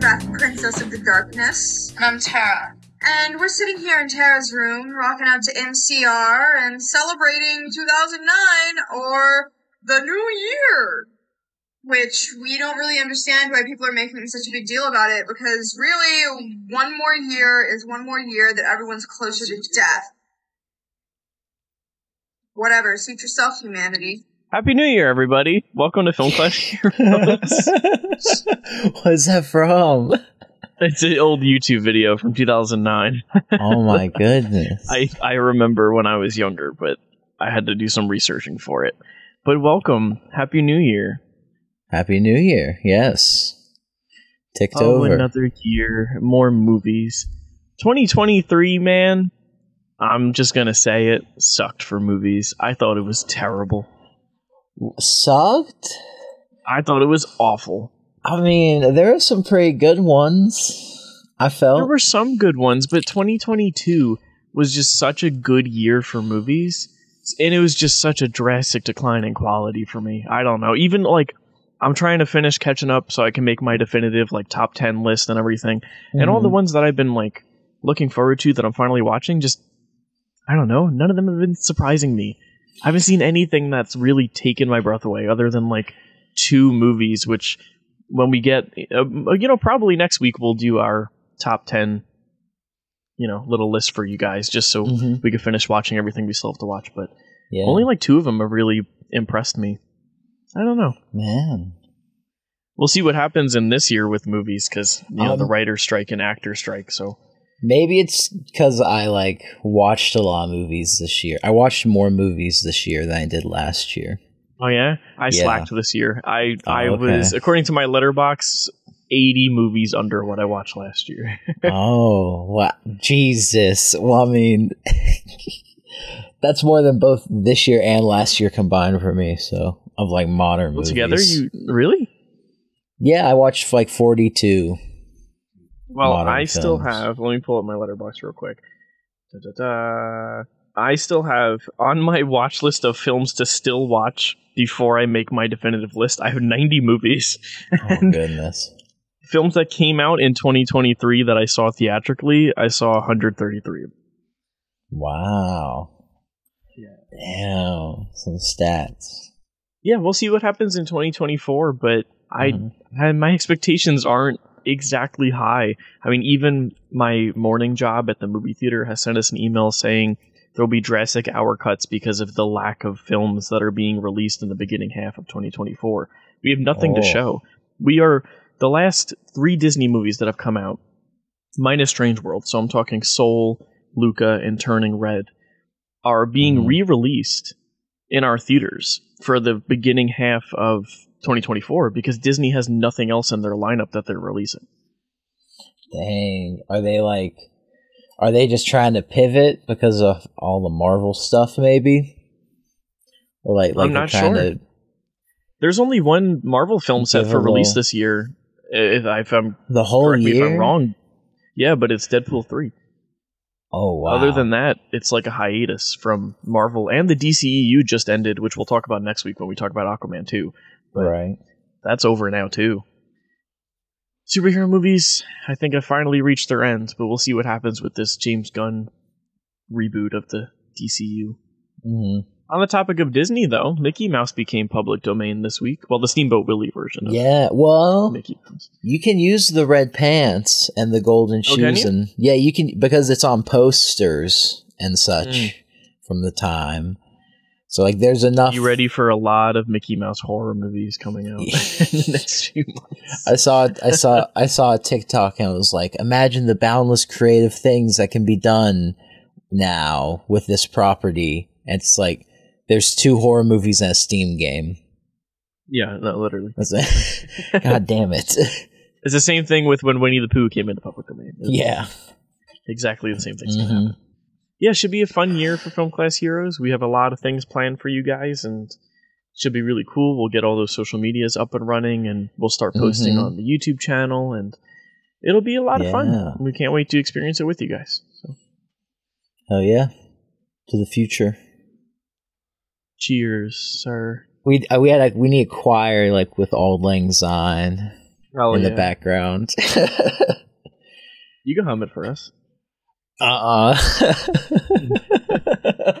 Beth, Princess of the Darkness. And I'm Tara. And we're sitting here in Tara's room, rocking out to MCR and celebrating 2009 or the new year. Which we don't really understand why people are making such a big deal about it because really, one more year is one more year that everyone's closer to death. Whatever, suit yourself, humanity. Happy New Year, everybody! Welcome to Film Class Heroes. What's that from? it's an old YouTube video from 2009. Oh my goodness. I I remember when I was younger, but I had to do some researching for it. But welcome, Happy New Year! Happy New Year. Yes. Ticked Oh, over. another year, more movies. 2023, man. I'm just gonna say it sucked for movies. I thought it was terrible. Sucked? I thought it was awful. I mean, there are some pretty good ones. I felt There were some good ones, but 2022 was just such a good year for movies. And it was just such a drastic decline in quality for me. I don't know. Even like I'm trying to finish catching up so I can make my definitive like top 10 list and everything. And all the Mhm. ones that I've been like looking forward to that I'm finally watching just I don't know, none of them have been surprising me. I haven't seen anything that's really taken my breath away other than like two movies which when we get uh, you know probably next week we'll do our top 10 you know little list for you guys just so Mhm. we can finish watching everything we still have to watch but Yeah. only like two of them have really impressed me i don't know Man. we'll see what happens in this year with movies because you know the Um, writer strike and actor strike so Maybe it's because I like watched a lot of movies this year. I watched more movies this year than I did last year. oh yeah i Yeah. slacked this year i Oh, i okay. was according to my Letterboxd 80 movies under what i watched last year oh, wow. Jesus. Well, I mean, that's more than both this year and last year combined for me. So, of like modern Well, movies. together you really Yeah, I watched like 42. Well, I still have. Let me pull up my Letterboxd real quick. Da-da-da. I still have on my watch list of films to still watch before I make my definitive list. I have 90 movies. Oh, goodness. films that came out in 2023 that I saw theatrically, I saw 133. Wow. Yeah. Damn. Some stats. Yeah, we'll see what happens in 2024, but I, Mhm. I my expectations aren't exactly high. I mean, even my morning job at the movie theater has sent us an email saying there'll be drastic hour cuts because of the lack of films that are being released in the beginning half of 2024. We have nothing to Oh. show. We are the last three Disney movies that have come out, minus Strange World. So I'm talking Soul, Luca, and Turning Red, are being Mhm. re-released in our theaters for the beginning half of 2024 because Disney has nothing else in their lineup that they're releasing. Dang. Are they like are they just trying to pivot because of all the Marvel stuff maybe? Or like like I'm not trying sure. to There's only one Marvel film set for release this year. If, I- if I'm the whole correct me year. if I'm wrong. Yeah, but it's Deadpool 3. Oh wow. Other than that, it's like a hiatus from Marvel and the DCEU just ended, which we'll talk about next week when we talk about Aquaman 2. But- right. That's over now too. Superhero movies, I think have finally reached their end, but we'll see what happens with this James Gunn reboot of the DCU. hmm On the topic of Disney, though, Mickey Mouse became public domain this week. Well, the Steamboat Willie version of Yeah, well, Mickey Mouse. you can use the red pants and the golden Oh, shoes, and yeah, you can because it's on posters and such Mm. from the time. So like, there's enough. You ready for a lot of Mickey Mouse horror movies coming out in the next few months? I saw I saw I saw a TikTok and it was like, imagine the boundless creative things that can be done now with this property. And it's like there's two horror movies and a Steam game. Yeah, no, literally. That's it. God damn it. It's the same thing with when Winnie the Pooh came into public domain. It's yeah. exactly the same thing's gonna Mhm. happen. Yeah, it should be a fun year for Film Class Heroes. We have a lot of things planned for you guys, and it should be really cool. We'll get all those social medias up and running, and we'll start posting Mhm. on the YouTube channel, and it'll be a lot of fun. We can't wait to experience it with you guys. So, Oh yeah. To the future. cheers, sir. We uh, we had a, we need a choir like with Auld Lang Syne. Oh, in the background. You can hum it for us. Uh uh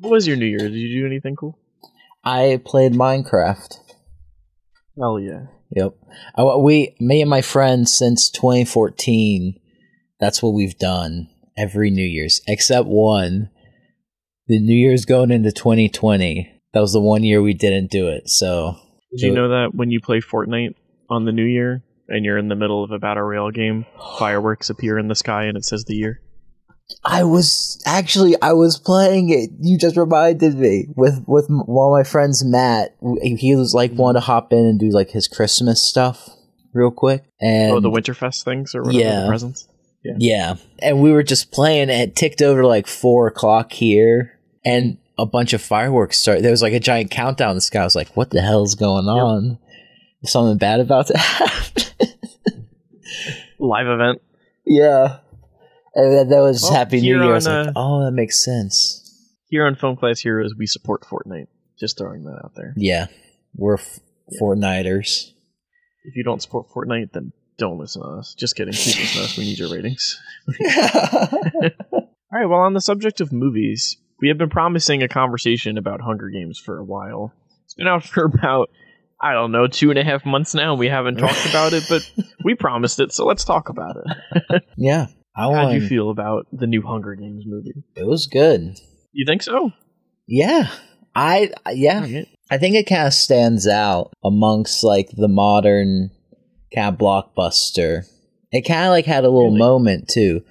What was your New Year? Did you do anything cool? I played Minecraft. Oh yeah. Yep. I, we, me and my friends, since 2014, that's what we've done every New Year's, except one. The New Year's going into 2020. That was the one year we didn't do it. So Did you know that when you play Fortnite on the New Year and you're in the middle of a battle royale game, fireworks appear in the sky and it says the year? I was actually I was playing it. You just reminded me with with one of my friends, Matt. He was like wanted to hop in and do like his Christmas stuff real quick. And oh, the Winterfest things or whatever Yeah. the presents. Yeah. And we were just playing and it ticked over like four o'clock here and a bunch of fireworks started. There was like a giant countdown in the sky. I was like, what the hell's going on? Something bad about to happen? Live event. yeah. And then that was Well, Happy New Year. I was like, uh, oh, that makes sense. Here on Film Class Heroes, we support Fortnite. Just throwing that out there. Yeah. We're f- Fortniters. If you don't support Fortnite, then don't listen to us. Just kidding. Please listen to us. We need your ratings. All right. Well, on the subject of movies, we have been promising a conversation about Hunger Games for a while. It's been out for about, I don't know, two and a half months now. We haven't talked about it, but we promised it, so let's talk about it. yeah. How do you feel about the new Hunger Games movie? It was good. You think so? Yeah. I, yeah. Alright. I think it kind of stands out amongst like the modern kind of blockbuster. It kind of like had a little Really? moment too.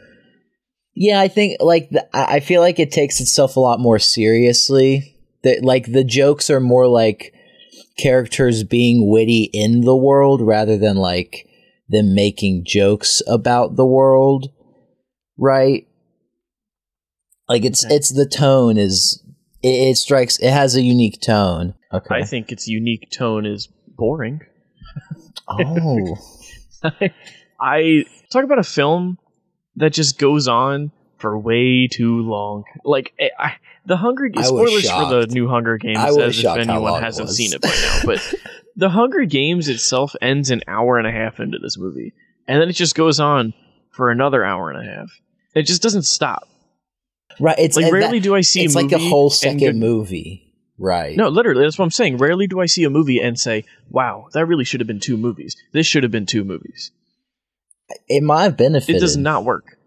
Yeah, I think like the, I I feel like it takes itself a lot more seriously. That like the jokes are more like characters being witty in the world rather than like them making jokes about the world, right? Like it's Okay. it's the tone is it, it strikes it has a unique tone. Okay. I think its unique tone is boring. oh. I talk about a film that just goes on for way too long. Like I, I, the Hunger Games spoilers for the new Hunger Games, as if anyone hasn't seen it by now. But the Hunger Games itself ends an hour and a half into this movie, and then it just goes on for another hour and a half. It just doesn't stop. right. It's Like rarely that- do I see it's a like a whole second go- movie. Right. No, literally, that's what I'm saying. Rarely do I see a movie and say, "Wow, that really should have been two movies. This should have been two movies." It might have benefited. It does not work.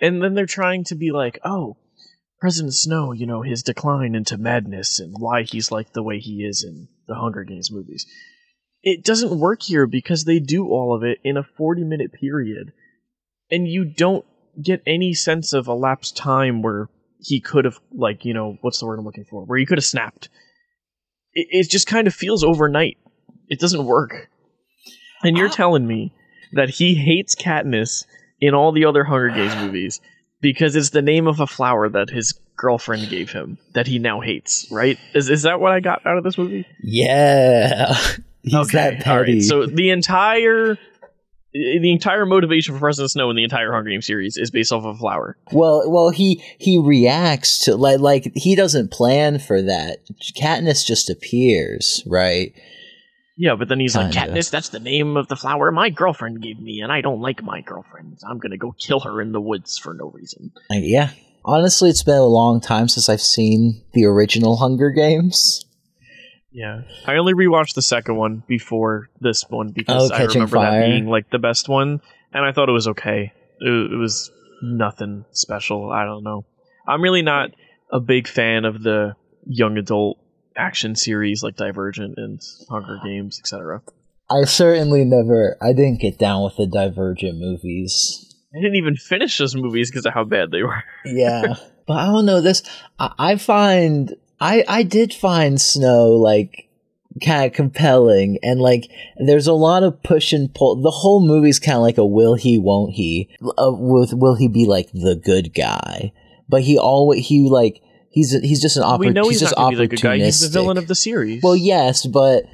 And then they're trying to be like, "Oh, President Snow, you know, his decline into madness and why he's like the way he is in the Hunger Games movies." It doesn't work here because they do all of it in a 40-minute period. And you don't get any sense of elapsed time where he could have like, you know, what's the word I'm looking for? Where he could have snapped. It, it just kind of feels overnight. It doesn't work. And you're Ah. telling me that he hates Katniss in all the other Hunger Games movies because it's the name of a flower that his girlfriend gave him that he now hates, right? Is is that what I got out of this movie? Yeah. He's that all right. So the entire the entire motivation for President Snow in the entire Hunger Games series is based off of a flower. well, well, he he reacts to like like he doesn't plan for that. Katniss just appears, right? Yeah, but then he's like, Kinda. Katniss, that's the name of the flower my girlfriend gave me, and I don't like my girlfriend. I'm gonna go kill her in the woods for no reason. Like, yeah. Honestly, it's been a long time since I've seen the original Hunger Games. Yeah, I only rewatched the second one before this one because Oh, I remember Fire. that being like the best one, and I thought it was okay. It, it was nothing special. I don't know. I'm really not a big fan of the young adult action series like Divergent and Hunger Games, etc. I certainly never. I didn't get down with the Divergent movies. I didn't even finish those movies because of how bad they were. Yeah, but I don't know this. I, I find I I did find Snow like kind of compelling, and like there's a lot of push and pull. The whole movie's kind of like a will he, won't he? Uh, with will he be like the good guy? But he always he like he's he's just an oppor- we know he's, just not going to be the good guy. He's the villain of the series. Well, yes, but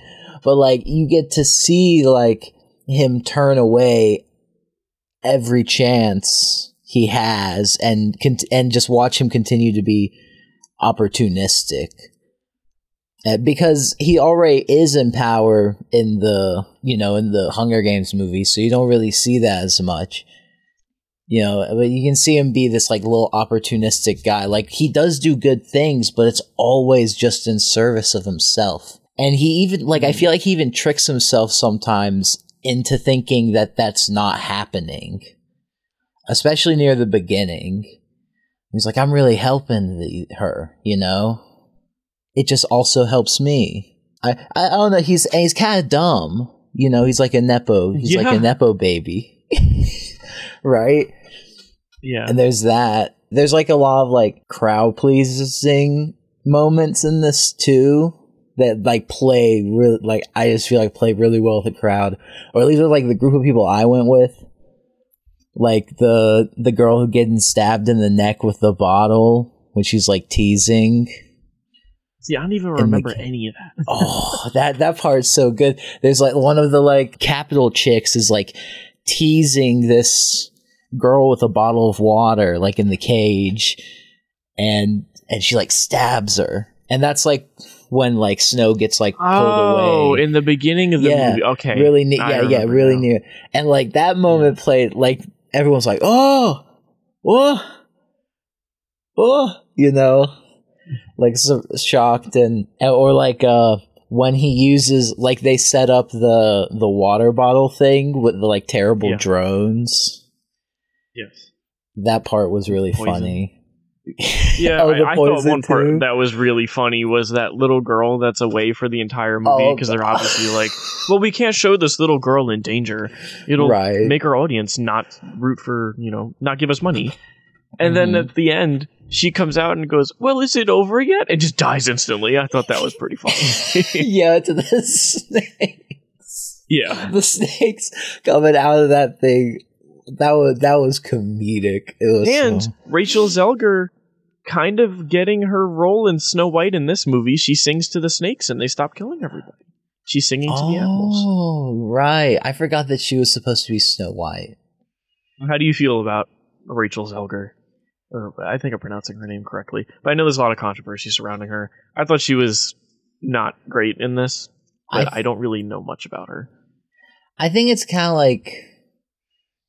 but like you get to see like him turn away every chance he has, and and just watch him continue to be opportunistic. Uh, because he already is in power in the you know in the Hunger Games movie, so you don't really see that as much. You know, but you can see him be this like little opportunistic guy. Like he does do good things, but it's always just in service of himself. And he even like I hmm. feel like he even tricks himself sometimes into thinking that that's not happening, especially near the beginning. He's like, I'm really helping the, her, you know. It just also helps me. I I, I don't know. He's he's kind of dumb, you know. He's like a nepo. He's like a nepo baby, right? Yeah. And there's that. There's like a lot of like crowd pleasing moments in this too that like play really like I just feel like play really well with the crowd, or at least with like the group of people I went with. Like the the girl who getting stabbed in the neck with the bottle when she's like teasing. See, I don't even remember ca- any of that. Oh, that that part's so good. There's like one of the like capital chicks is like teasing this girl with a bottle of water like in the cage and and she like stabs her. And that's like when like Snow gets like pulled Oh, away. in the beginning of the Yeah, movie. Okay. really near yeah, yeah, really now. near. And like that moment played like everyone's like, "Oh! Oh! Oh!" you know, like so shocked and or like uh when he uses like they set up the the water bottle thing with the like terrible Yeah. drones. Yes. That part was really Poison. funny. Yeah, Oh, I, I thought one part that was really funny was that little girl that's away for the entire movie Oh, because they're obviously like, well, we can't show this little girl in danger. It'll Right. make our audience not root for, you know, not give us money. And then Mhm. at the end, she comes out and goes, "Well, is it over yet?" and just dies instantly. I thought that was pretty funny. yeah, to the snakes. yeah, the snakes coming out of that thing. That was that was comedic. It was and so- Rachel Zelger kind of getting her role in Snow White in this movie. She sings to the snakes and they stop killing everybody. She's singing to the animals. Oh, right. I forgot that she was supposed to be Snow White. How do you feel about Rachel Zelger? Or I think I'm pronouncing her name correctly, but I know there's a lot of controversy surrounding her. I thought she was not great in this, but I- I, don't really know much about her. I think it's kind of like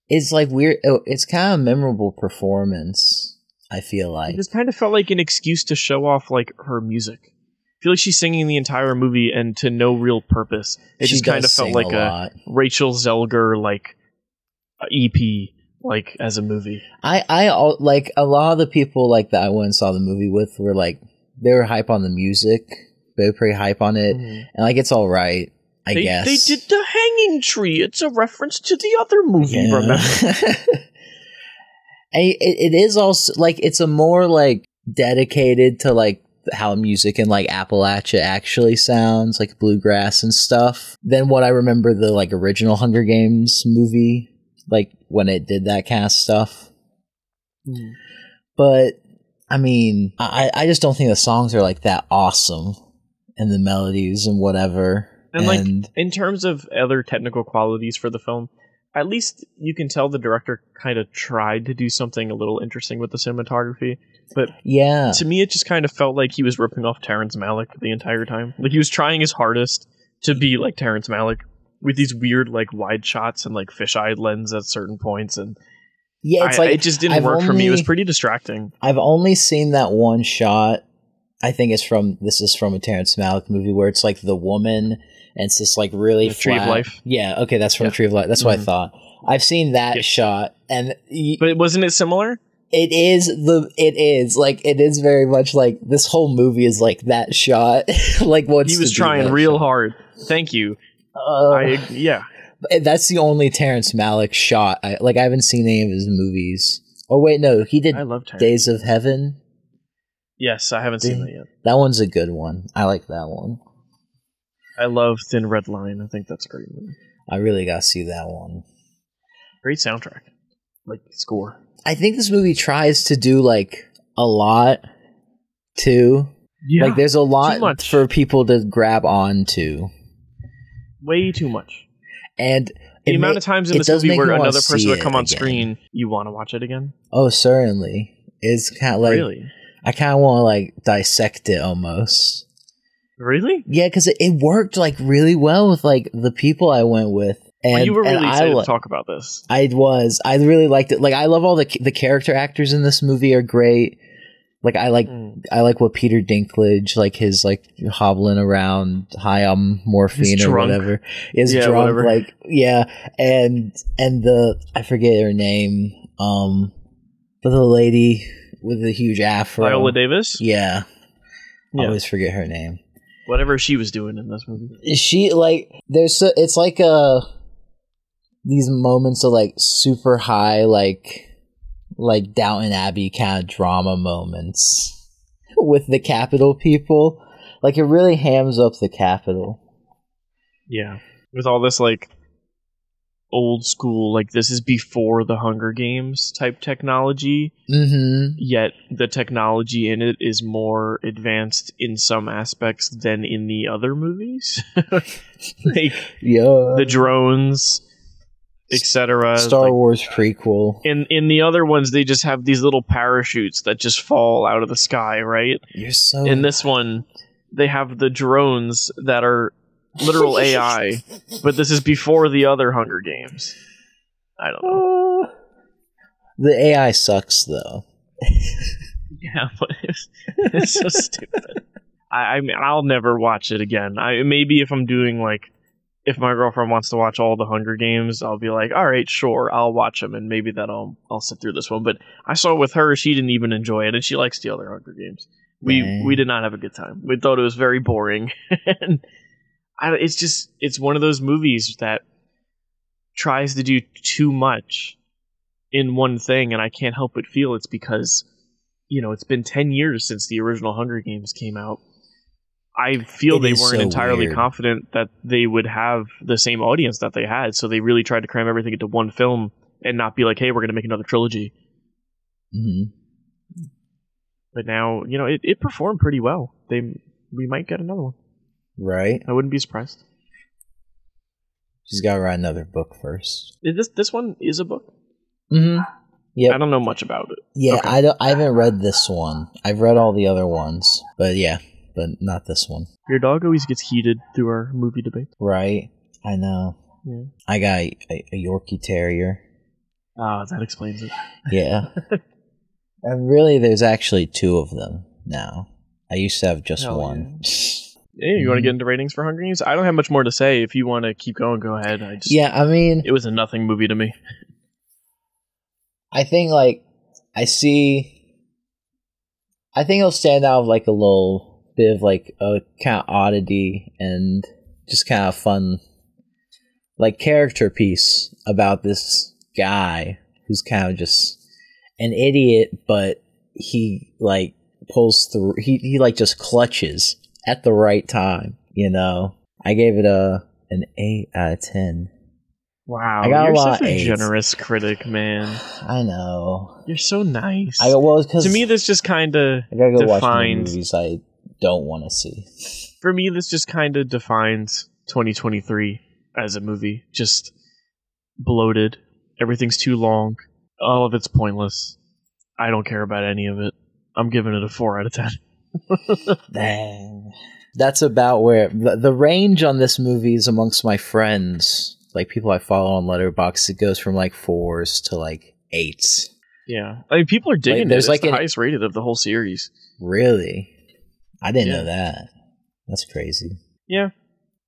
it's like weird. oh, It's kind of a memorable performance. I feel like It just kind of felt like an excuse to show off like her music. I feel like she's singing the entire movie and to no real purpose. It she just kind of felt like a a. Rachel Zelger like EP like as a movie. I I like a lot of the people like that I went and saw the movie with were like they were hype on the music. They were pretty hype on it, mm-hmm. and like it's all right. I they, guess they did the hanging tree. It's a reference to the other movie. Yeah. Remember? And it, it is also like it's a more like dedicated to like how music in like Appalachia actually sounds, like bluegrass and stuff, than what I remember the like original Hunger Games movie, like when it did that kind of stuff. Mm. But I mean, I I just don't think the songs are like that awesome, and the melodies and whatever. And, like, in terms of other technical qualities for the film, at least you can tell the director kind of tried to do something a little interesting with the cinematography. But yeah, to me, it just kind of felt like he was ripping off Terrence Malick the entire time. Like he was trying his hardest to be like Terrence Malick with these weird like wide shots and like fisheye lens at certain points, and yeah, it's I- like it just didn't I've work for me. It was pretty distracting. I've only seen that one shot. I think it's from this is from a Terrence Malick movie where it's like the woman and it's this like really The Tree of Life? Yeah, okay, that's from Yeah. Tree of Life. That's what I Mhm. thought. I've seen that Yeah. shot, and y- But wasn't it similar? it is the it is like it is very much like this whole movie is like that shot. like what he was trying real hard. Thank you. Uh, I yeah. that's the only Terrence Malick shot. I like I haven't seen any of his movies. Oh wait, no, he did I love Terrence. Days of Heaven. Yes, I haven't seen Day- that yet. That one's a good one. I like that one. I love Thin Red Line. I think that's a great movie. I really gotta see that one. Great soundtrack. Like score. I think this movie tries to do like a lot too. Yeah. like there's a lot for people to grab onto. way too much. And The amount ma- of times in this movie where another person would come on again. screen, you want to watch it again? Oh, certainly. It's kind of like really? I kind of want to like dissect it almost Really? Yeah, because it, it worked like really well with like the people I went with. And, Well, you were really I excited li- to talk about this. I was. I really liked it. Like I love all the the character actors in this movie are great. Like I like Mm. I like what Peter Dinklage like his like hobbling around high on morphine or whatever is Yeah, drunk whatever. like yeah and and the I forget her name um but the lady with the huge afro Viola Davis? yeah I Yeah. always forget her name Whatever she was doing in this movie. she like there's so, it's like uh these moments of like super high like like Downton Abbey kind of drama moments with the capital people like it really hams up the capital Yeah. With all this like old school, like this is before the Hunger Games type technology, mm-hmm yet the technology in it is more advanced in some aspects than in the other movies. like yeah the drones, etc. Star Like, Wars prequel in in the other ones they just have these little parachutes that just fall out of the sky, right? you're so In this one they have the drones that are literal AI, but this is before the other Hunger Games. I don't know. Uh, the AI sucks though Yeah, but it's, it's so stupid. I, I mean, I'll never watch it again. I maybe if I'm doing like, if my girlfriend wants to watch all the Hunger Games, I'll be like, all right, sure, I'll watch them, and maybe that I'll I'll sit through this one. But I saw it with her; she didn't even enjoy it, and she likes the other Hunger Games. We Dang. we did not have a good time. We thought it was very boring, and I, it's just it's one of those movies that tries to do too much in one thing, and I can't help but feel it's because you know it's been ten years since the original Hunger Games came out. I feel It they weren't so entirely weird. confident that they would have the same audience that they had, so they really tried to cram everything into one film and not be like, "Hey, we're going to make another trilogy." hmm But now, you know, it, it performed pretty well. They we might get another one. Right I wouldn't be surprised. she's got to write another book first Is This this one is a book. mm-hmm Yep. I don't know much about it. Yeah, Okay. I don't. I haven't read this one. I've read all the other ones, but yeah, but not this one. Your dog always gets heated through our movie debate. Right? I know. Yeah. I got a, a Yorkie Terrier. Ah, that explains it. Yeah, and really, there's actually two of them now. I used to have just Hell one. Hey, you want to get mm-hmm. into ratings for Hunger Games? I don't have much more to say. If you want to keep going, go ahead. I just, Yeah, I mean, it was a nothing movie to me. I think like I see. I think it'll stand out of like a little bit of like a kind of oddity and just kind of fun, like character piece about this guy who's kind of just an idiot, but he like pulls through. He he like just clutches at the right time. You know, I gave it a an eight out of ten. Wow, you're such a generous critic, man. I know. You're so nice. I well to me, this just kind of I gotta go watch more movies I don't want to see. for me, this just kind of defines 2023 as a movie. Just bloated. Everything's too long. All of it's pointless. I don't care about any of it. I'm giving it a four out of ten. Dang. That's about where the, the range on this movie is amongst my friends, like people I follow on Letterboxd. It goes from like fours to like eights. Yeah, I mean, people are digging it. there's It's like the an- highest rated of the whole series. Really? I didn't Yeah. know that. That's crazy. Yeah.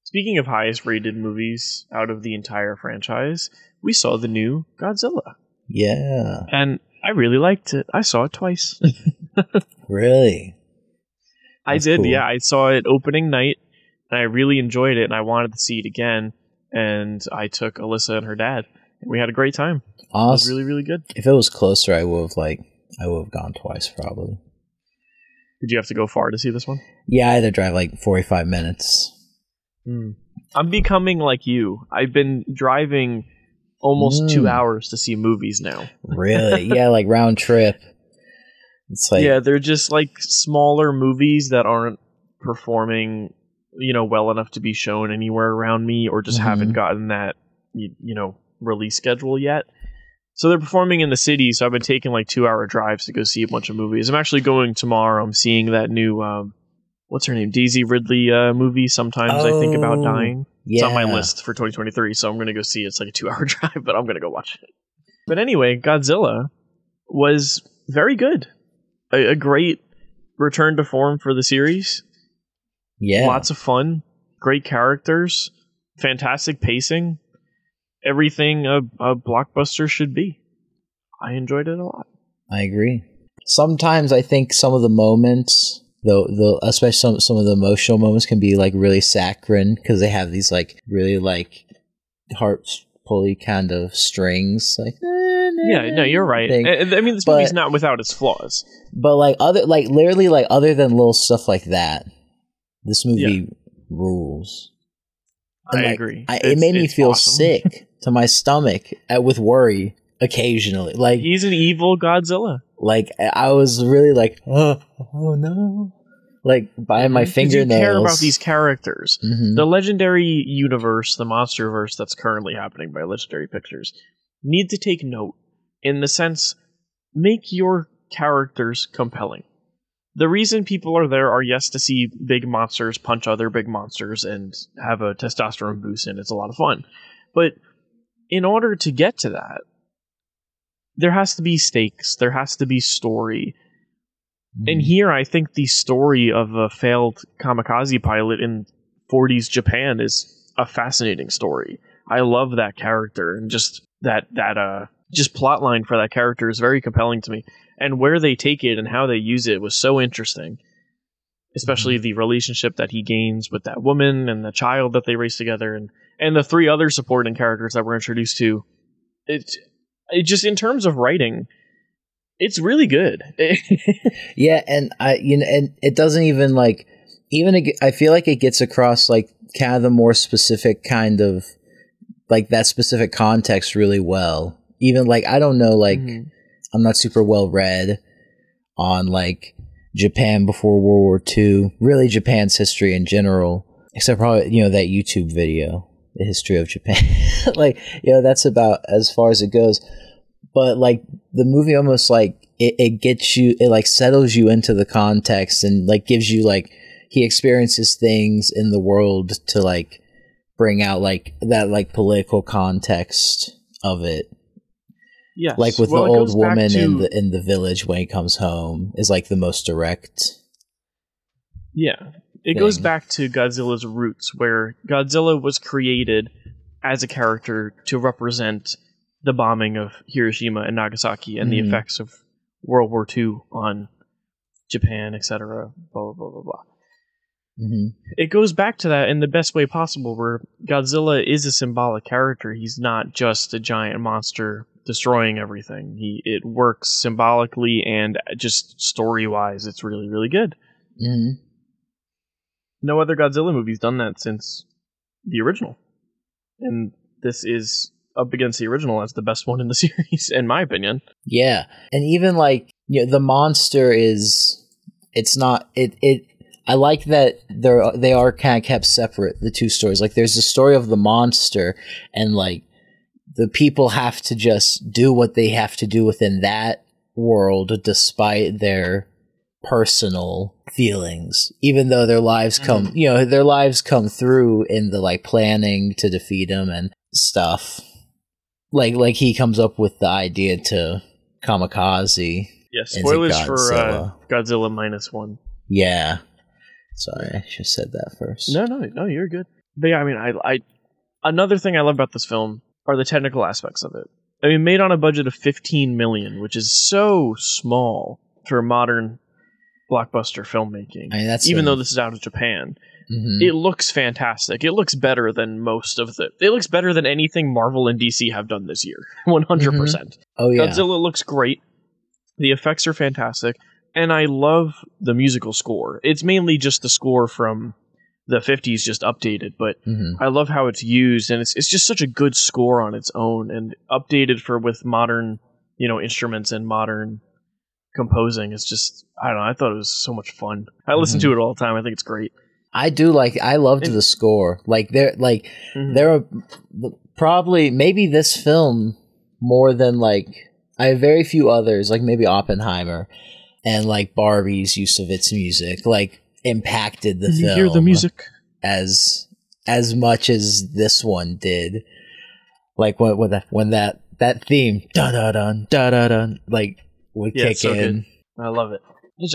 Speaking of highest rated movies out of the entire franchise, we saw the new Godzilla, Yeah. and I really liked it. I saw it twice. Really? I That's did, cool. yeah. I saw it opening night, and I really enjoyed it, and I wanted to see it again. And I took Alyssa and her dad, and we had a great time. It was really, really good. if it was closer, I would have like I would have gone twice probably. Did you have to go far to see this one? Yeah, I had to drive like forty five minutes. Hmm. I'm becoming like you. I've been driving almost two Mm. hours to see movies now. Really? yeah, like round trip. It's like yeah, they're just like smaller movies that aren't performing, you know, well enough to be shown anywhere around me, or just Mhm. haven't gotten that, you, you know, release schedule yet. So they're performing in the city. So I've been taking like two hour drives to go see a bunch of movies. I'm actually going tomorrow. I'm seeing that new um, what's her name? Daisy Ridley uh, movie. Sometimes I think about Oh, dying. Yeah. It's on my list for 2023, so I'm gonna go see it. It's like a two hour drive, but I'm gonna go watch it. But anyway, Godzilla was very good. A, a great return to form for the series. Yeah. Lots of fun, great characters, fantastic pacing, everything a, a blockbuster should be. I enjoyed it a lot. I agree. Sometimes I think some of the moments, though, the especially some some of the emotional moments, can be like really saccharine because they have these like really like heart pulley kind of strings. Like eh, Yeah, no, you're right. thing. I, mean, this But- movie's not without its flaws. But like other like literally like other than little stuff like that, this movie rules. And, I like, agree. I, it made me feel awesome. sick to my stomach uh, with worry occasionally. Like He's an evil Godzilla. like I was really like oh, oh no, like by my fingernails. You care about these characters. Mhm. The legendary universe, the MonsterVerse that's currently happening by Legendary Pictures, need to take note in the sense make your characters compelling. The reason people are there are yes to see big monsters punch other big monsters and have a testosterone boost and it's a lot of fun. But in order to get to that, there has to be stakes, there has to be story, and Mhm. here, I think the story of a failed kamikaze pilot in 40s Japan is a fascinating story. I love that character and just that that uh just plot line for that character is very compelling to me. And where they take it and how they use it was so interesting. Especially mhm. the relationship that he gains with that woman and the child that they raise together and and the three other supporting characters that we're introduced to. It it just in terms of writing, it's really good. Yeah, and I you know, and it doesn't even like even it, I feel like it gets across like kind of the more specific kind of like that specific context really well. Even like I don't know like Mhm. I'm not super well read on like Japan before World War II, really Japan's history in general, except probably you know that YouTube video, the history of Japan. like you know that's about as far as it goes. But like the movie almost like it, it gets you it like settles you into the context and like gives you like he experiences things in the world to like bring out like that like political context of it Yes. like with Well, the old woman in the in the village when he comes home is like the most direct Yeah. It goes back to Godzilla's roots, where Godzilla was created as a character to represent the bombing of Hiroshima and Nagasaki and the Mhm. effects of World War II on Japan, etc. Blah, blah, blah, blah, blah. hmm It goes back to that in the best way possible, where Godzilla is a symbolic character. He's not just a giant monster destroying everything. He It works symbolically and just story wise, it's really, really good. hmm no other Godzilla movie's done that since the original. And this is up against the original as the best one in the series, in my opinion. yeah and even like you know the monster is it's not it it I like that they're they are kind of kept separate the two stories like there's the story of the monster and like the people have to just do what they have to do within that world despite their personal feelings even though their lives come you know their lives come through in the like planning to defeat him and stuff like like he comes up with the idea to kamikaze it spoilers for uh, Godzilla? Godzilla minus one. yeah sorry i should have said that first No, no, no, you're good. But yeah, I mean, I, I, another thing I love about this film are the technical aspects of it. I mean, made on a budget of 15 million, which is so small for modern blockbuster filmmaking. I mean, that's even a- though this is out of Japan, Mhm. it looks fantastic. It looks better than most of the. It looks better than anything Marvel and DC have done this year. One hundred percent. oh yeah Godzilla looks great. The effects are fantastic, and I love the musical score. It's mainly just the score from the '50s, just updated, but Mhm. I love how it's used, and it's it's just such a good score on its own, and updated for with modern, you know, instruments and modern composing. It's just I don't know. I thought it was so much fun. I listen to it all the time. I think it's great. i do like i loved And- the score like there like Mhm. there are probably maybe this film more than like I have very few others like maybe Oppenheimer and like Barbie's use of its music like impacted the you film hear the music. as as much as this one did. Like when when that when that that theme da da dun da da dun like would Yeah, kick so in. I love it.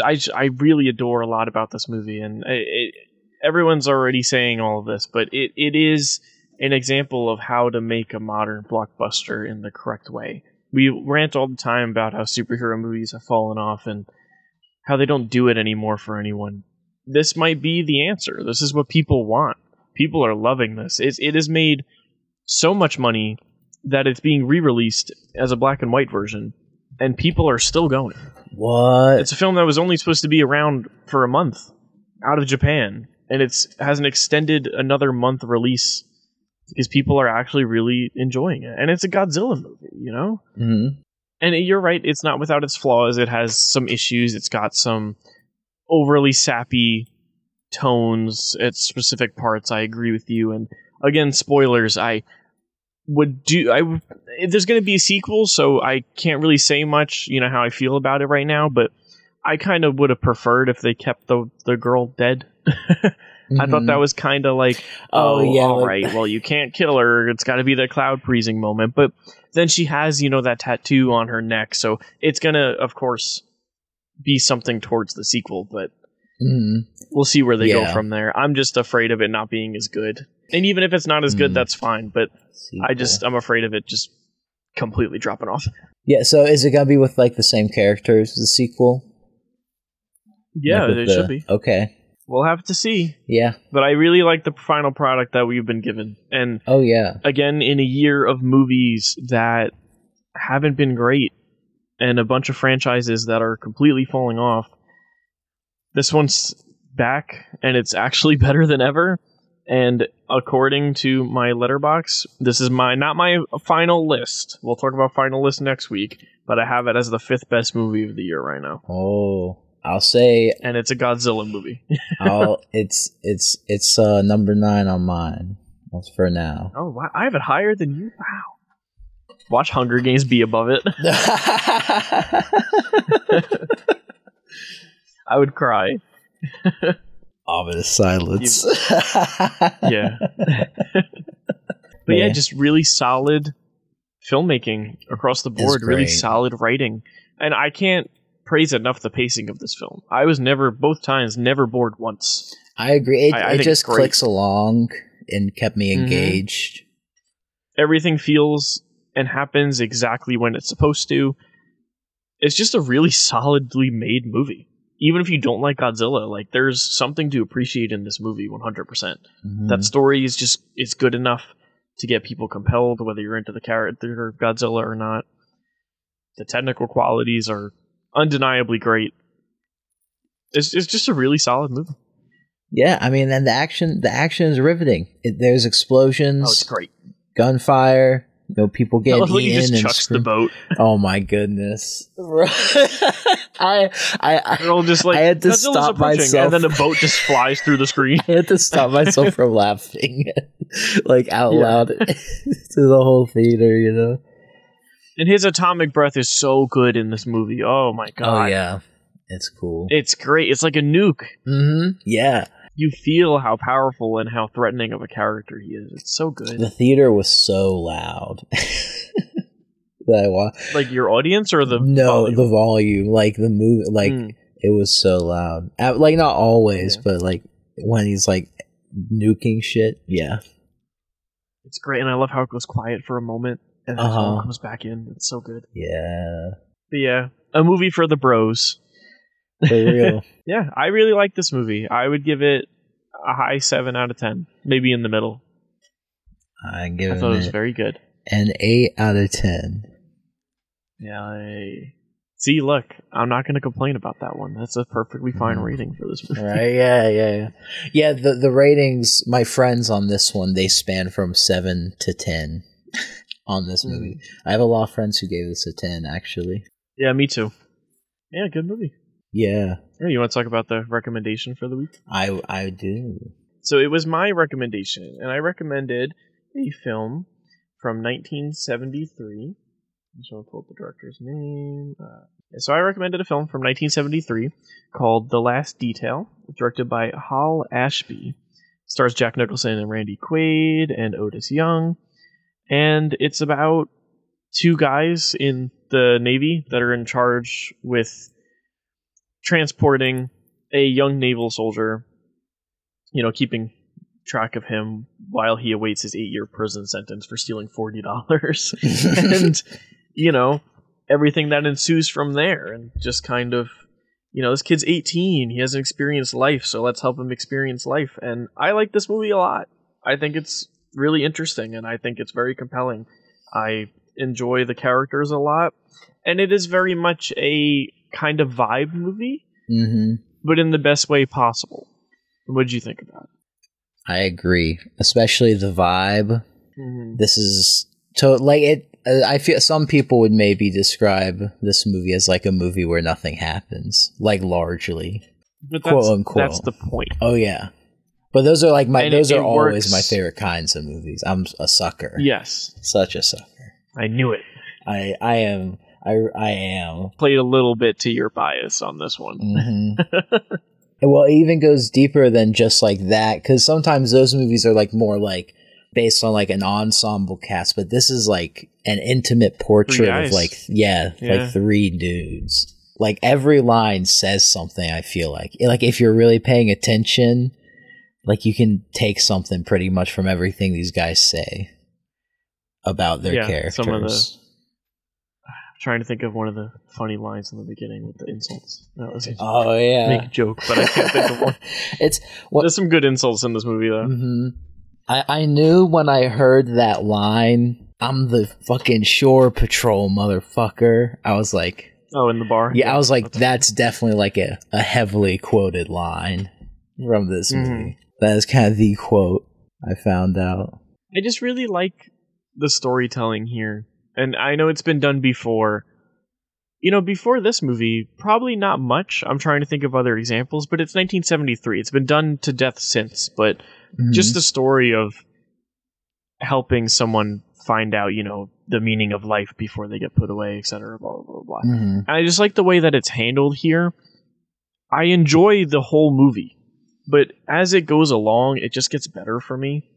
I just- I really adore a lot about this movie, and it, it, everyone's already saying all of this, but it, it is an example of how to make a modern blockbuster in the correct way. We rant all the time about how superhero movies have fallen off and how they don't do it anymore for anyone. This might be the answer. This is what people want. People are loving this. It, it has made so much money that it's being re-released as a black and white version, and people are still going. What? It's a film that was only supposed to be around for a month out of Japan, and it's has an extended another month release because people are actually really enjoying it. And it's a Godzilla movie, you know? Mhm. And you're right, it's not without its flaws. It has some issues. It's got some overly sappy tones at specific parts. I agree with you. And again, spoilers. I would do. I there's going to be a sequel, so I can't really say much. You know how I feel about it right now, but I kind of would have preferred if they kept the the girl dead. I thought Mhm. that was kind of like, Oh, oh, yeah, all like- right. Well, you can't kill her. It's got to be the cloud freezing moment. But then she has, you know, that tattoo on her neck, so it's gonna, of course, be something towards the sequel. But Mhm. we'll see where they go from there. I'm just afraid of it not being as good. And even if it's not as good, Mm. that's fine. But I just, I'm afraid of it just completely dropping off. yeah. So is it gonna be with like the same characters as the sequel? Yeah, Like it the- should be. Okay. We'll have to see. Yeah. But I really like the final product that we've been given. And Oh yeah. again in a year of movies that haven't been great and a bunch of franchises that are completely falling off this one's back and it's actually better than ever. And according to my Letterboxd this is my not my final list. We'll talk about final list next week but i have it as the fifth best movie of the year right now. Oh, I'll say and it's a godzilla movie. I'll it's it's it's uh number nine on mine. That's for now. oh wow. I have it higher than you? Wow watch hunger games be above it i would cry Ominous silence. yeah But yeah, just really solid filmmaking across the board, really solid writing. And I can't praise enough the pacing of this film. I was never both times never bored once. I agree. It, I- I it just clicks along and kept me Mhm. engaged. Everything feels and happens exactly when it's supposed to. It's just a really solidly made movie. Even if you don't like Godzilla, like there's something to appreciate in this movie 100%. Mhm. That story is just it's good enough to get people compelled, whether you're into the character of Godzilla or not. The technical qualities are undeniably great. It's it's just a really solid movie. yeah. I mean, and the action the action is riveting. It, there's explosions, Oh, it's great. gunfire. You know, people get getting love he just and chucks the boat. Oh my goodness! I I I, They're all just like I had to Godzilla's stop approaching," myself. and then the boat just flies through the screen. I had to stop myself from laughing, like out Yeah. loud to the whole theater. You know. And his atomic breath is so good in this movie. Oh my god! Oh yeah, it's cool. it's great. It's like a nuke. mm-hmm. Yeah, You feel how powerful and how threatening of a character he is. It's so good. the theater was so loud. that I wa- like your audience or the no volume? the volume, like the movie, like Mm. it was so loud. Like not always, Yeah. but like when he's like nuking shit. Yeah, It's great, and I love how it goes quiet for a moment and then Uh-huh. uh comes back in. It's so good. yeah, But yeah, a movie for the bros. For real. Yeah, I really like this movie. I would give it a high seven out of ten, maybe in the middle. I I give thought it was very good. an eight out of ten. Yeah. I... See, look, I'm not going to complain about that one. That's a perfectly fine Mhm. rating for this movie. right yeah yeah yeah yeah the the ratings my friends on this one they span from 7 to 10 on this movie i have a lot of friends who gave this a 10 actually Yeah, me too. Yeah, good movie. Yeah Yeah, you want to talk about the recommendation for the week? i i do So it was my recommendation, and I recommended a film from 1973. I'm just going to pull up the director's name. Uh, So I recommended a film from 1973 called The Last Detail, directed by Hal Ashby. Stars Jack Nicholson and Randy Quaid and Otis Young. And it's about two guys in the Navy that are in charge with transporting a young naval soldier, you know, keeping track of him while he awaits his eight year prison sentence for stealing $40. and, you know, everything that ensues from there. And just kind of, you know, this kid's 18. He hasn't experienced life, so let's help him experience life. And I like this movie a lot. I think it's really interesting and I think it's very compelling. I enjoy the characters a lot. And it is very much a kind of vibe movie, hmm but in the best way possible. What did you think about I agree, especially the vibe. Mm-hmm. This is to like it. Uh, I feel some people would maybe describe this movie as like a movie where nothing happens, like largely. But Quote, that's, unquote. that's the point. Oh yeah, but those are like my And those it- are it always works. my favorite kinds of movies. I'm a sucker. Yes, such a sucker. I knew it. I I am I I am. Played a little bit to your bias on this one. hmm well, it even goes deeper than just like that because sometimes those movies are like more like based on like an ensemble cast, but this is like an intimate portrait of like yeah, Yeah. like three dudes. Like every line says something. I feel like like if you're really paying attention, like you can take something pretty much from everything these guys say about their Yeah, characters. Some of the- trying to think of one of the funny lines in the beginning with the insults. That was a oh yeah, make a joke, but I can't think of one. it's what There's some good insults in this movie though. hmm I, I knew when I heard that line, I'm the fucking shore patrol motherfucker. I was like, Oh, in the bar. yeah, I was like, That's- that's definitely like a, a heavily quoted line from this Mhm. movie. That is kind of the quote I found out. I just really like the storytelling here. And I know it's been done before. You know, before this movie, probably not much. I'm trying to think of other examples, but it's 1973. It's been done to death since, but Mm-hmm. just the story of helping someone find out, you know, the meaning of life before they get put away, etc. Blah blah blah blah. Mhm. And I just like the way that it's handled here. I enjoy the whole movie, but as it goes along, it just gets better for me.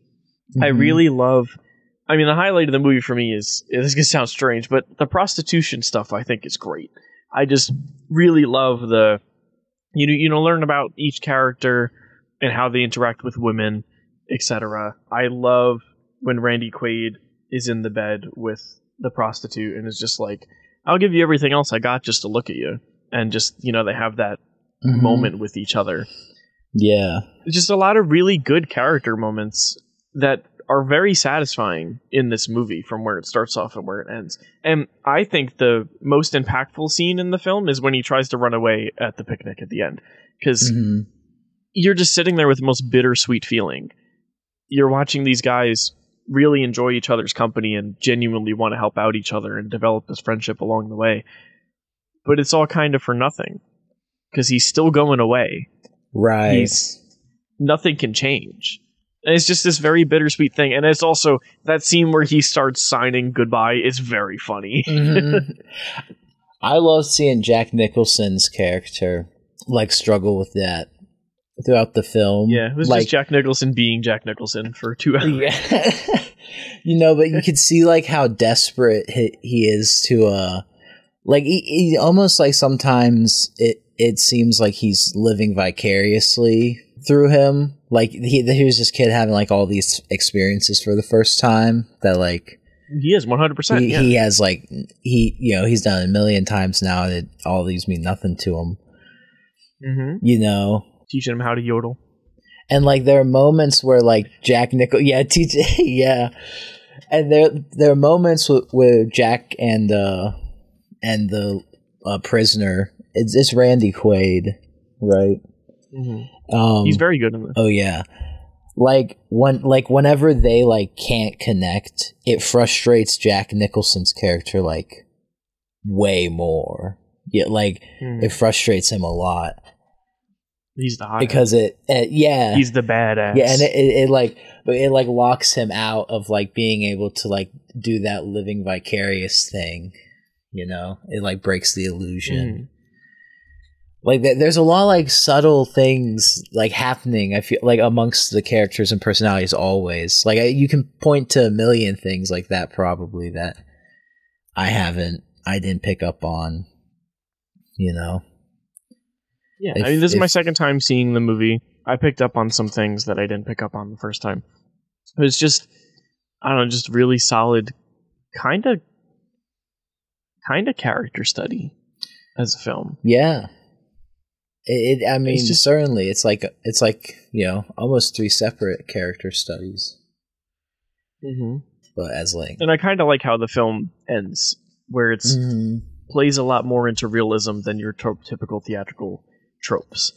I Mhm. really love. I mean, the highlight of the movie for me is this gonna sound strange, but the prostitution stuff I think is great. I just really love the you know you know learn about each character and how they interact with women, etc. I love when Randy Quaid is in the bed with the prostitute and is just like, "I'll give you everything else I got just to look at you," and just you know they have that Mhm. moment with each other Yeah. just a lot of really good character moments that are very satisfying in this movie from where it starts off and where it ends. And I think the most impactful scene in the film is when he tries to run away at the picnic at the end. Because Mhm. you're just sitting there with the most bittersweet feeling. You're watching these guys really enjoy each other's company and genuinely want to help out each other and develop this friendship along the way. But it's all kind of for nothing. Because he's still going away Right. he's nothing can change. And it's just this very bittersweet thing. And it's also that scene where he starts signing goodbye is very funny. Mhm. I love seeing Jack Nicholson's character like struggle with that throughout the film. Yeah, it was like just Jack Nicholson being Jack Nicholson for two hours. yeah. you know, but you could see like how desperate he, he is to uh like he, he almost like sometimes it it seems like he's living vicariously through him. Like he he was this kid having like all these experiences for the first time that like He is 100%. he, yeah. he has like he you know he's done it a million times now and it, all these mean nothing to him hmm you know Teaching him how to yodel. and like there are moments where like jack nichol yeah teach yeah and there there are moments wh- where jack and uh and the uh, prisoner it's, it's randy quaid right hmm um He's very good in this. Oh yeah. Like when like whenever they like can't connect, it frustrates Jack Nicholson's character like way more. Yeah, like Mhm. it frustrates him a lot He's the hot because it, it yeah. He's the badass. yeah, and it, it, it like it like locks him out of like being able to like do that living vicarious thing. You know, it like breaks the illusion. Like there's a lot of, like subtle things like happening. I feel like amongst the characters and personalities always. Like I, you can point to a million things like that probably that I haven't, I didn't pick up on. You know, Yeah, If- I mean, this is my second time seeing the movie. I picked up on some things that I didn't pick up on the first time. It was just, I don't know, just really solid, kind of, kind of character study as a film. yeah. It, it I mean, just- certainly, it's like it's like you know almost three separate character studies, Mm-hmm. but as like And I kind of like how the film ends, where it's Mhm. plays a lot more into realism than your to- typical theatrical tropes.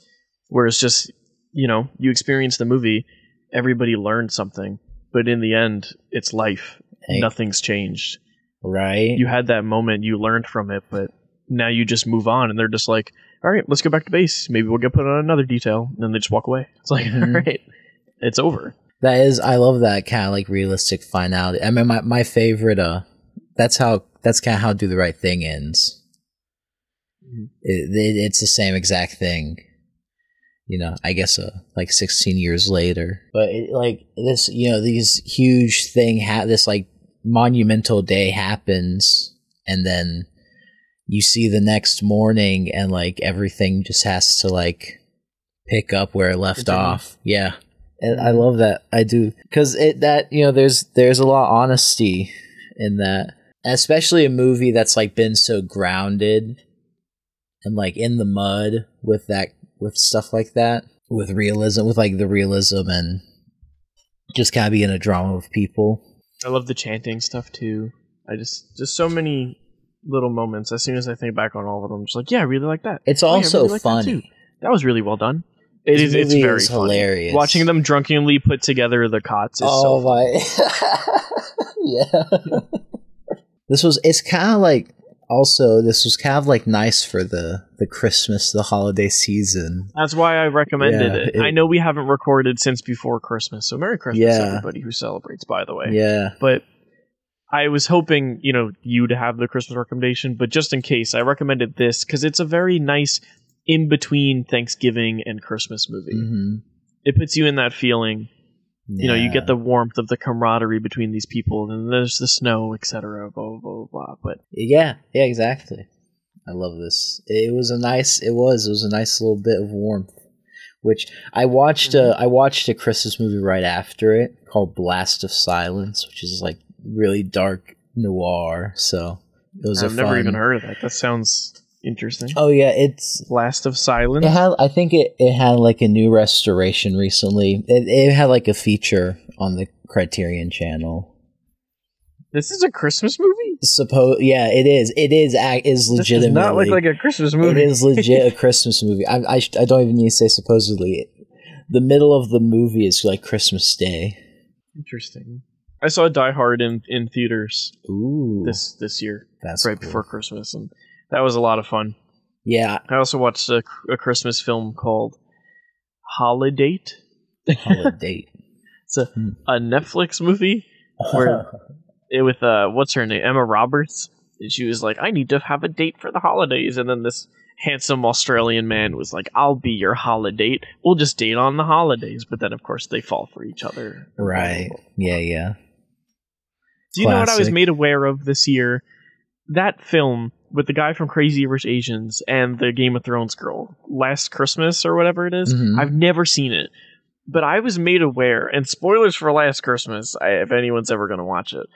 Where it's just, you know, you experience the movie, everybody learned something, but in the end, it's life. Hey. Nothing's changed. right. You had that moment, you learned from it, but now you just move on, and they're just like, all right, let's go back to base. Maybe we'll get put on another detail. And then they just walk away. It's like, Mhm. all right, it's over. That is, I love that kind of like realistic finality. I mean, my my favorite. Uh, that's how that's kind of how do the right thing ends. Mhm. It, it, it's the same exact thing. You know, I guess uh, like 16 years later, but it, like this, you know, these huge thing ha- this like monumental day happens, and then you see the next morning, and like everything just has to like pick up where it left Continue. off. Yeah, and I love that. I do because it that you know there's there's a lot of honesty in that, especially a movie that's like been so grounded and like in the mud with that with stuff like that with realism with like the realism and just kind of being a drama with people. I love the chanting stuff too. I just, just so many little moments. As soon as I think back on all of them, just like, yeah, I really like that. It's Oh, yeah, also really like that funny. That was really well done. It This is. It's very is funny. hilarious. Watching them drunkenly put together the cots is oh so. my yeah this was it's kind of like also this was kind of like nice for the the christmas the holiday season That's why I recommended Yeah, it. it- I know we haven't recorded since before Christmas, so Merry Christmas, Yeah. everybody who celebrates. By the way, yeah but I was hoping, you know, you to have the Christmas recommendation, but just in case, I recommended this because it's a very nice in between Thanksgiving and Christmas movie. hmm It puts you in that feeling. You know, you get the warmth of the camaraderie between these people, and there's the snow, etc. Blah blah blah. blah. But yeah yeah exactly i love this it was a nice it was it was a nice little bit of warmth which i watched uh, i watched a christmas movie right after it called blast of silence which is like really dark noir so it was I've a never fun- even heard of that. That sounds interesting. oh yeah it's Blast of Silence. It had, I think it, it had like a new restoration recently. It, it had like a feature on the Criterion Channel. This is a Christmas movie. Suppose, yeah, it is. It is. ac- Is legitimately. not look like a Christmas movie. It is legit a Christmas movie. I, I, sh- I don't even need to say supposedly. The middle of the movie is like Christmas Day. Interesting. I saw Die Hard in, in theaters Ooh, this this year, that's right cool. before Christmas, and that was a lot of fun. Yeah, I also watched a, a Christmas film called Holiday. holiday. It's a, Hmm. a Netflix movie Where- it with uh what's her name Emma Roberts. And she was like, "I need to have a date for the holidays," and then this handsome Australian man was like, "I'll be your holiday. We'll just date on the holidays." But then, of course, they fall for each other. right. Yeah, yeah. Do you know what I was made aware of this year? That film with the guy from Crazy Rich Asians and the Game of Thrones girl, Last Christmas or whatever it is. Mhm. I've never seen it, but I was made aware, and spoilers for Last Christmas, I, if anyone's ever going to watch it,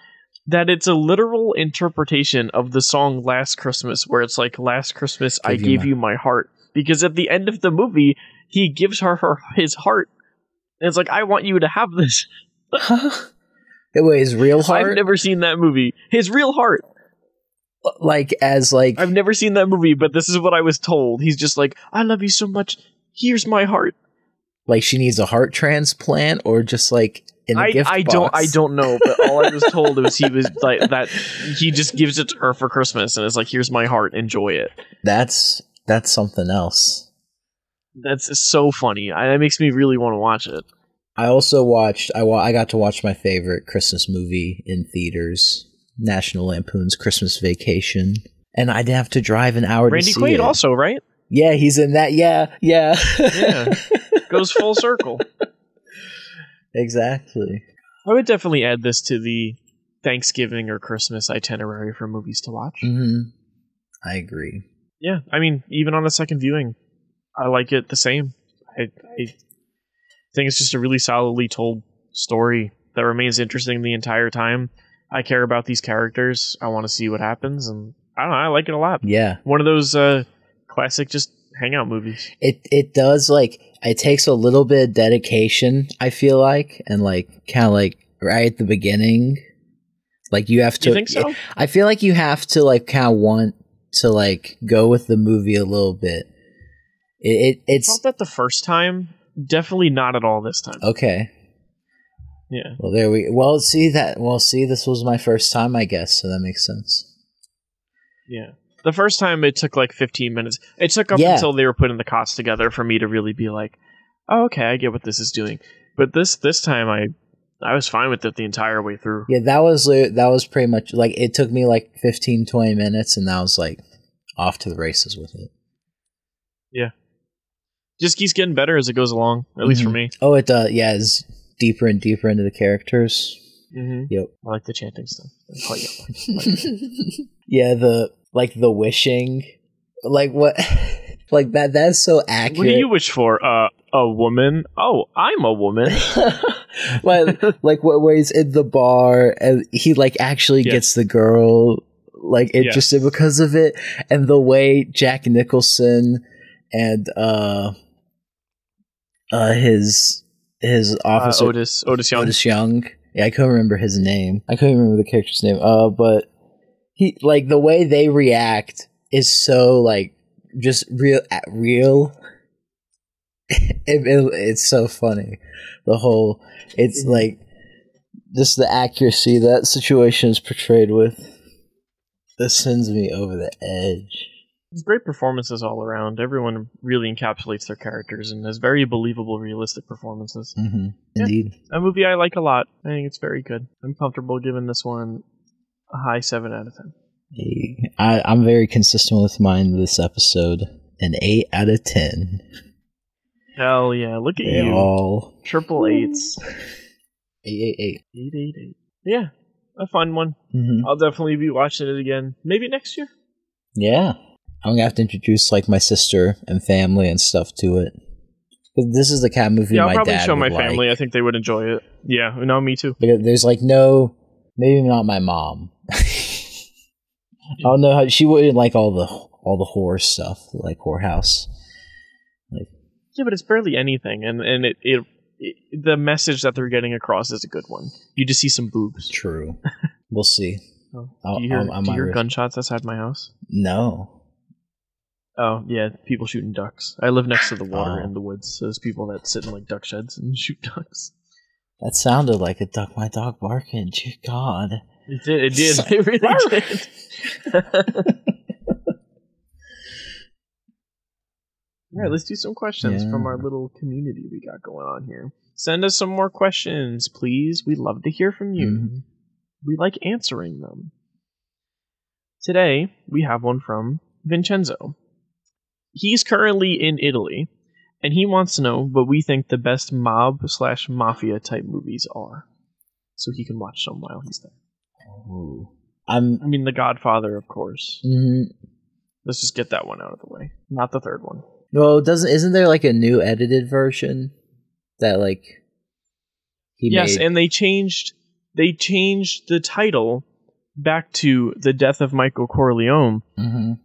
that it's a literal interpretation of the song Last Christmas, where it's like, Last Christmas, I you gave my- you my heart. Because at the end of the movie, he gives her, her his heart. And it's like, I want you to have this. It was real heart, I've never seen that movie. His real heart. like as like I've never seen that movie, but this is what I was told. He's just like, I love you so much. Here's my heart. like she needs a heart transplant or just like in the I, gift I box. don't I don't know, but all I was told was he was like that he just gives it to her for Christmas and it's like, here's my heart, enjoy it. That's that's something else. That's so funny. I, that makes me really want to watch it. I also watched. I wa- I got to watch my favorite Christmas movie in theaters, National Lampoon's Christmas Vacation. and I didn't have to drive an hour Randy to see Quaid it. also, right? Yeah, he's in that. Yeah, yeah, Yeah. Goes full circle. exactly. I would definitely add this to the Thanksgiving or Christmas itinerary for movies to watch. hmm I agree. Yeah, I mean, even on a second viewing, I like it the same. I, I think it's just a really solidly told story that remains interesting the entire time. I care about these characters. I want to see what happens, and I don't know. I like it a lot. Yeah, One of those uh, classic just hangout movies. it it does like it takes a little bit of dedication. I feel like, and like kind of like right at the beginning, like you have to. You think so? I feel like you have to like kind of want to like go with the movie a little bit. It, it I it's felt that the first time. Definitely not at all this time. okay. Yeah. Well, there we. Well, see that. Well, see, this was my first time, I guess, so that makes sense. Yeah. The first time it took like 15 minutes. It took up Yeah. until they were putting the cots together for me to really be like, oh, okay, I get what this is doing. But this this time I I was fine with it the entire way through. Yeah, that was that was pretty much like it took me like 15, 20 minutes, and I was like off to the races with it. Just keeps getting better as it goes along, at least for Mhm. me. Oh, it uh, yeah, it's deeper and deeper into the characters. Mm-hmm. Yep. I like the chanting stuff. Like it. I yeah, the like the wishing, like what, like that. That's so accurate. What do you wish for? Uh, a woman? Oh, I'm a woman. like, like wh- where he's in the bar and he like actually Yes. gets the girl like interested Yes. because of it, and the way Jack Nicholson and uh, uh, his his Uh, officer Otis, Otis Young. Otis Young. Yeah, I couldn't remember his name. I couldn't remember the character's name. Uh, but he like the way they react is so like just real, real. it, it- it's so funny. The whole it's like just the accuracy that situation is portrayed with. This sends me over the edge. Great performances all around. Everyone really encapsulates their characters and has very believable, realistic performances. Mm-hmm. Yeah. Indeed. A movie I like a lot. I think it's very good. I'm comfortable giving this one a high 7 out of 10. Hey, I, I'm very consistent with mine this episode. An eight out of ten. Hell yeah, look at They you. all Triple eights. eight eight eight. 888. Yeah, a fun one. Mm-hmm. I'll definitely be watching it again. Maybe next year. Yeah, I'm gonna have to introduce like my sister and family and stuff to it. This is the cat movie Yeah, I'll probably show my family. I think they would enjoy it. Yeah, no, me too. Because there's like no, maybe not my mom. I don't know how she wouldn't like all the all the horror stuff, like whorehouse. Like, yeah, but it's barely anything, and and it, it, it the message that they're getting across is a good one. You just see some boobs. True. we'll see. Oh, I'll- do you hear, I'm- I'm do you hear gunshots outside my house? No. Oh yeah, people shooting ducks. I live next to the water Oh. in the woods. So there's people that sit in like duck sheds and shoot ducks. That sounded like a duck. My dog barking. Dear God. It did. It did. It really did. All right, let's do some questions from our little community we got going on here. Send us some more questions, please. We'd love to hear from you. Mhm. We like answering them. Today, we have one from Vincenzo. He's currently in Italy, and he wants to know what we think the best mob slash mafia type movies are. So he can watch some while he's there. Ooh. I'm. I mean, The Godfather, of course. mhm. Let's just get that one out of the way. Not the third one. Well, doesn't isn't there like a new edited version that like he yes, made? and they changed they changed the title back to The Death of Michael Corleone, Mhm.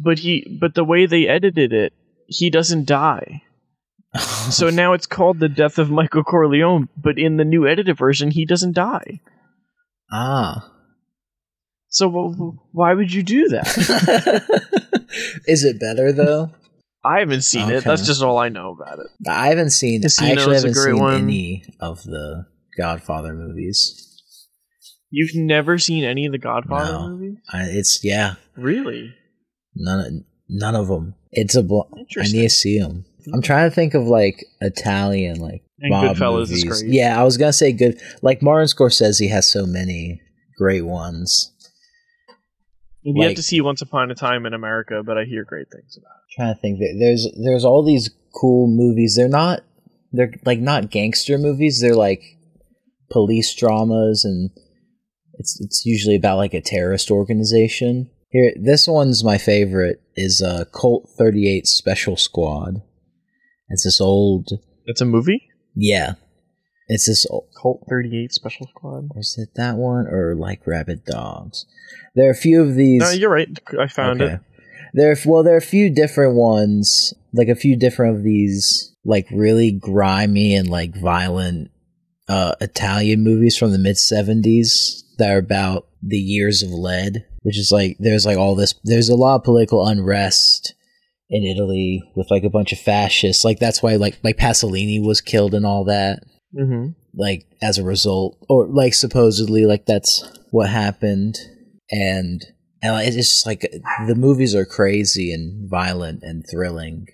But he but the way they edited it, he doesn't die. So now it's called The Death of Michael Corleone, but in the new edited version he doesn't die. ah. So wh- why would you do that? Is it better though? I haven't seen it. That's just all I know about it. I haven't seen. I actually haven't seen one. any of the Godfather movies. You've never seen any of the Godfather No. movies? I, it's yeah, Really? None none of them. It's a. Bl- I need to see them. I'm trying to think of like Italian like And mob Goodfellas is great. Yeah, I was gonna say good. Like Martin Scorsese has so many great ones. I've Like- yet to see Once Upon a Time in America, but I hear great things about it. trying to think that there's there's all these cool movies. They're not they're like not gangster movies. They're like police dramas, and it's it's usually about like a terrorist organization. Here, this one's my favorite. Is uh, Colt Thirty Eight Special Squad. It's this old It's a movie? yeah. It's this old, Cult 38 Special Squad? or is it that one or like Rabid Dogs? There are a few of these. No, you're right. I found it. There, are, well, there are a few different ones, like a few different of these, like really grimy and like violent uh, Italian movies from the mid '70s that are about the years of lead, which is like there's like all this. There's a lot of political unrest in Italy with like a bunch of fascists. Like that's why like like Pasolini was killed and all that hmm like as a result or like supposedly like that's what happened and and it's just like the movies are crazy and violent and thrilling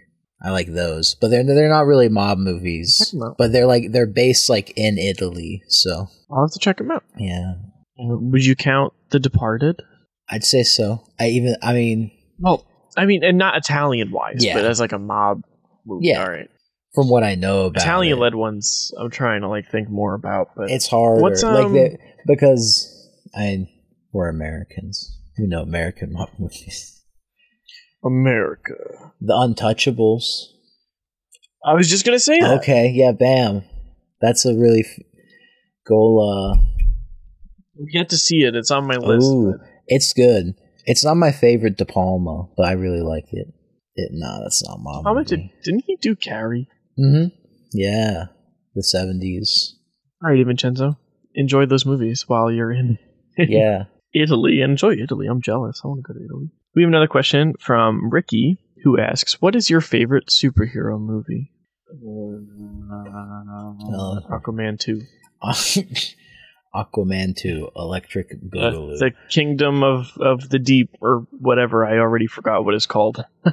i like those but they're they're not really mob movies Check 'em out. but they're like they're based like in italy so I'll have to check them out. yeah Uh, Would you count The Departed? I'd say so i even i mean Well, I mean, and not Italian wise, Yeah. but as like a mob movie. Yeah. All right. from what i know about Italian led ones, I'm trying to like think more about, but it's hard What's, like um, the, because i we're americans we know american mob movies America. the untouchables I was just gonna say that. Okay, yeah, bam. That's a really f- goal. Uh, We get to see it. It's on my list. ooh, it's good. It's not my favorite De Palma, but I really like it. It no, that's not my. How much did didn't he do Carrie? Mm-hmm. Yeah, the seventies. All right, Vincenzo, enjoy those movies while you're in Yeah. Italy. Enjoy Italy. I'm jealous. I want to go to Italy. We have another question from Ricky, who asks, "What is your favorite superhero movie?" Uh, Aquaman two. Aquaman two, Electric Uh, the Kingdom of of the Deep, or whatever. I already forgot what it's called.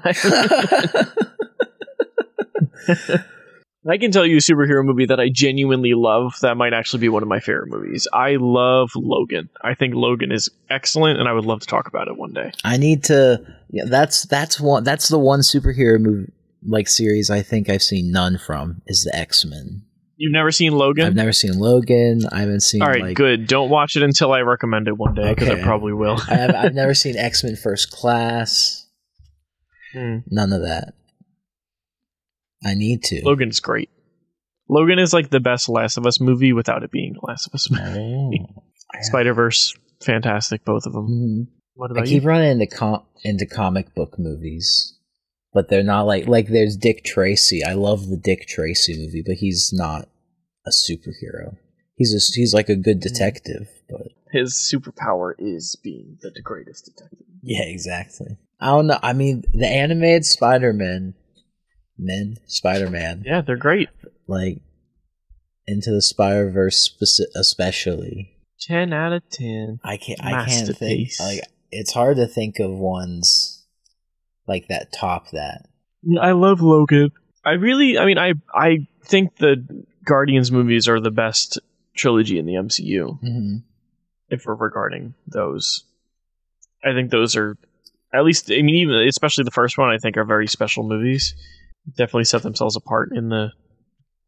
I can tell you a superhero movie that I genuinely love. That might actually be one of my favorite movies. I love Logan. I think Logan is excellent, and I would love to talk about it one day. I need to. Yeah, that's that's one. That's the one superhero movie like series I think I've seen none from is the X Men. You've never seen Logan? I've never seen Logan. I haven't seen. All right, like, good. Don't watch it until I recommend it one day because I probably will. I have, I've never seen X Men First Class. Hmm. None of that. I need to. Logan's great. Logan is like the best Last of Us movie without it being the Last of Us movie. Oh. Spider Verse, fantastic, both of them. Mhm. What I about keep you? running into com- into comic book movies, but they're not like like there's Dick Tracy. I love the Dick Tracy movie, but he's not a superhero. He's a, he's like a good hmm. detective, but His superpower is being the greatest detective. yeah, exactly. I don't know. I mean, the animated Spider Man, men Spider Man, Yeah, they're great. like into the Spider Verse, speci- especially. Ten out of ten. I can't. I can't think. Like it's hard to think of ones like that top that. Yeah, I love Logan. I really, I mean, I I think the Guardians movies are the best trilogy in the MCU. Mm-hmm. If we're regarding those, I think those are at least. I mean, even especially the first one, I think are very special movies. Definitely set themselves apart in the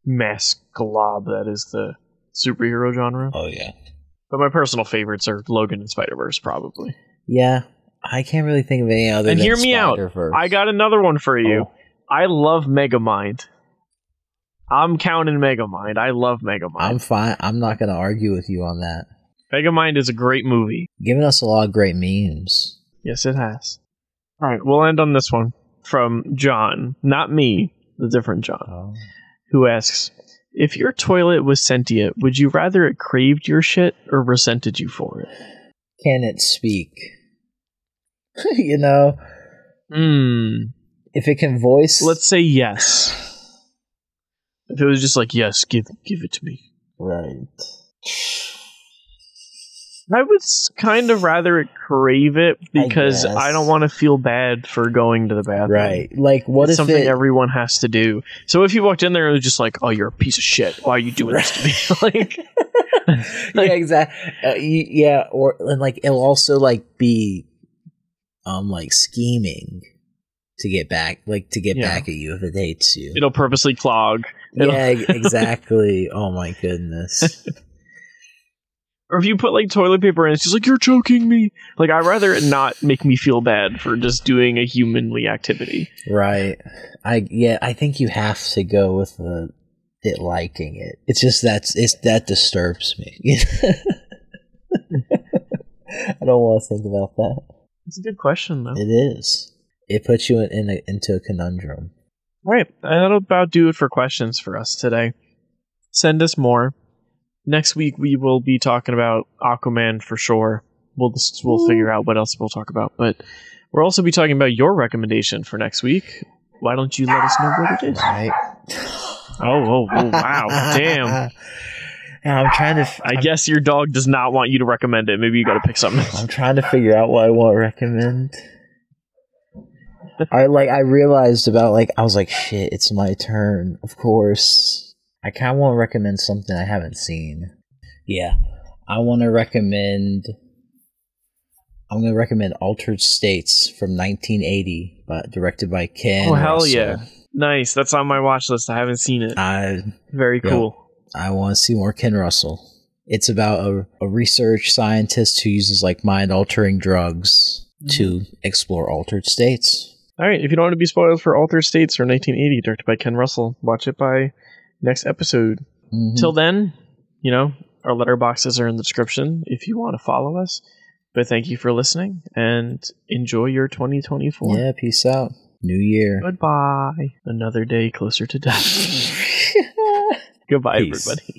mass glob that is the superhero genre. Oh yeah. But my personal favorites are Logan and Spider Verse, probably. Yeah, I can't really think of any other. And hear me out. I got another one for you. Oh. I love Megamind. I'm counting Megamind. I love Megamind. I'm fine. I'm not going to argue with you on that. Megamind is a great movie. Giving us a lot of great memes. Yes, it has. All right, we'll end on this one from John, not me, the different John, Oh. who asks If your toilet was sentient, would you rather it craved your shit or resented you for it? Can it speak? you know, Hmm. if it can voice. Let's say yes. If it was just like, yes, give give it to me. right. I would kind of rather it crave it because guess. I, don't want to feel bad for going to the bathroom. Right. Like, what it's if something it? everyone has to do. So if you walked in there and it was just like, "Oh, you're a piece of shit. Why are you doing this to me?" like, yeah, exactly. Uh, yeah, or and like it'll also like be um like scheming to get back like to get Yeah. back at you if it hates you. It'll purposely clog. It'll- yeah, exactly. oh my goodness. Or if you put like toilet paper in, it's just like you're choking me. Like I'd rather it not make me feel bad for just doing a humanly activity. right. I yeah, I think you have to go with the it liking it. It's just that's it's that disturbs me. I don't want to think about that. It's a good question though. It is. It puts you in, in a, into a conundrum. All right, that'll about do it for questions for us today. Send us more. Next week we will be talking about Aquaman for sure. We'll just we'll figure out what else we'll talk about, but we'll also be talking about your recommendation for next week. Why don't you let us know what it is? Right. Oh, oh, oh wow, damn! I'm trying to. f- I I'm, guess your dog does not want you to recommend it. Maybe you got to pick something. I'm trying to figure out what I want to recommend. I like. I realized about like I was like, shit. It's my turn. Of course. I kind of want to recommend something I haven't seen. Yeah, I want to recommend. I'm gonna recommend Altered States from 1980, but directed by Ken. Oh hell Russell. yeah! Nice. That's on my watch list. I haven't seen it. I Very yeah. cool. I want to see more Ken Russell. It's about a, a research scientist who uses like mind altering drugs to explore altered states. All right. If you don't want to be spoiled for Altered States or 1980, directed by Ken Russell, watch it by next episode. Mhm. Till then, you know, our letterboxes are in the description if you want to follow us. But thank you for listening and enjoy your 2024. yeah, peace out. New year. Goodbye. Another day closer to death. Goodbye, Peace. everybody.